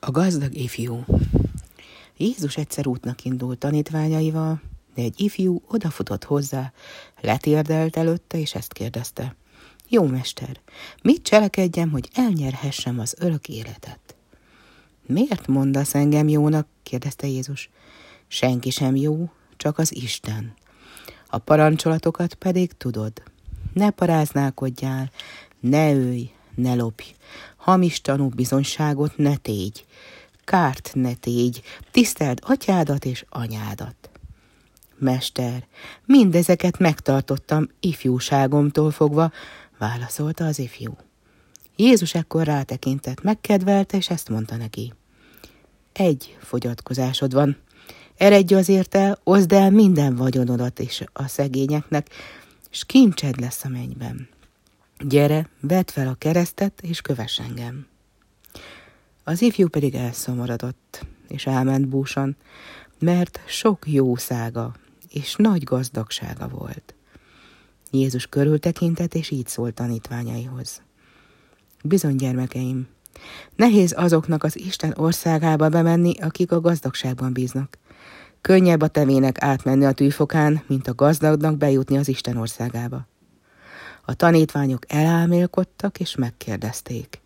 A gazdag ifjú Jézus egyszer útnak indult tanítványaival, de egy ifjú odafutott hozzá, letérdelt előtte, és ezt kérdezte. Jó mester, mit cselekedjem, hogy elnyerhessem az örök életet? Miért mondasz engem jónak? kérdezte Jézus. Senki sem jó, csak az Isten. A parancsolatokat pedig tudod. Ne paráználkodjál, ne ölj, ne lopj, hamis tanú bizonyságot ne tégy, kárt ne tégy, tiszteld atyádat és anyádat. Mester, mindezeket megtartottam ifjúságomtól fogva, válaszolta az ifjú. Jézus ekkor rátekintett, megkedvelte, és ezt mondta neki. Egy fogyatkozásod van. Eredj azért el, oszd el minden vagyonodat is a szegényeknek, és kincsed lesz a mennyben. Gyere, vedd fel a keresztet, és kövess engem. Az ifjú pedig elszomorodott, és elment búsan, mert sok jószága és nagy gazdagsága volt. Jézus körültekintett, és így szólt tanítványaihoz. Bizony, gyermekeim, nehéz azoknak az Isten országába bemenni, akik a gazdagságban bíznak. Könnyebb a tevének átmenni a tűfokán, mint a gazdagnak bejutni az Isten országába. A tanítványok elálmélkodtak, és megkérdezték.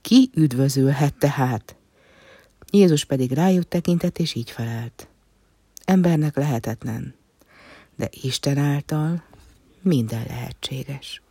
Ki üdvözölhet tehát? Jézus pedig rájuk tekintett, és így felelt. Embernek lehetetlen, de Isten által minden lehetséges.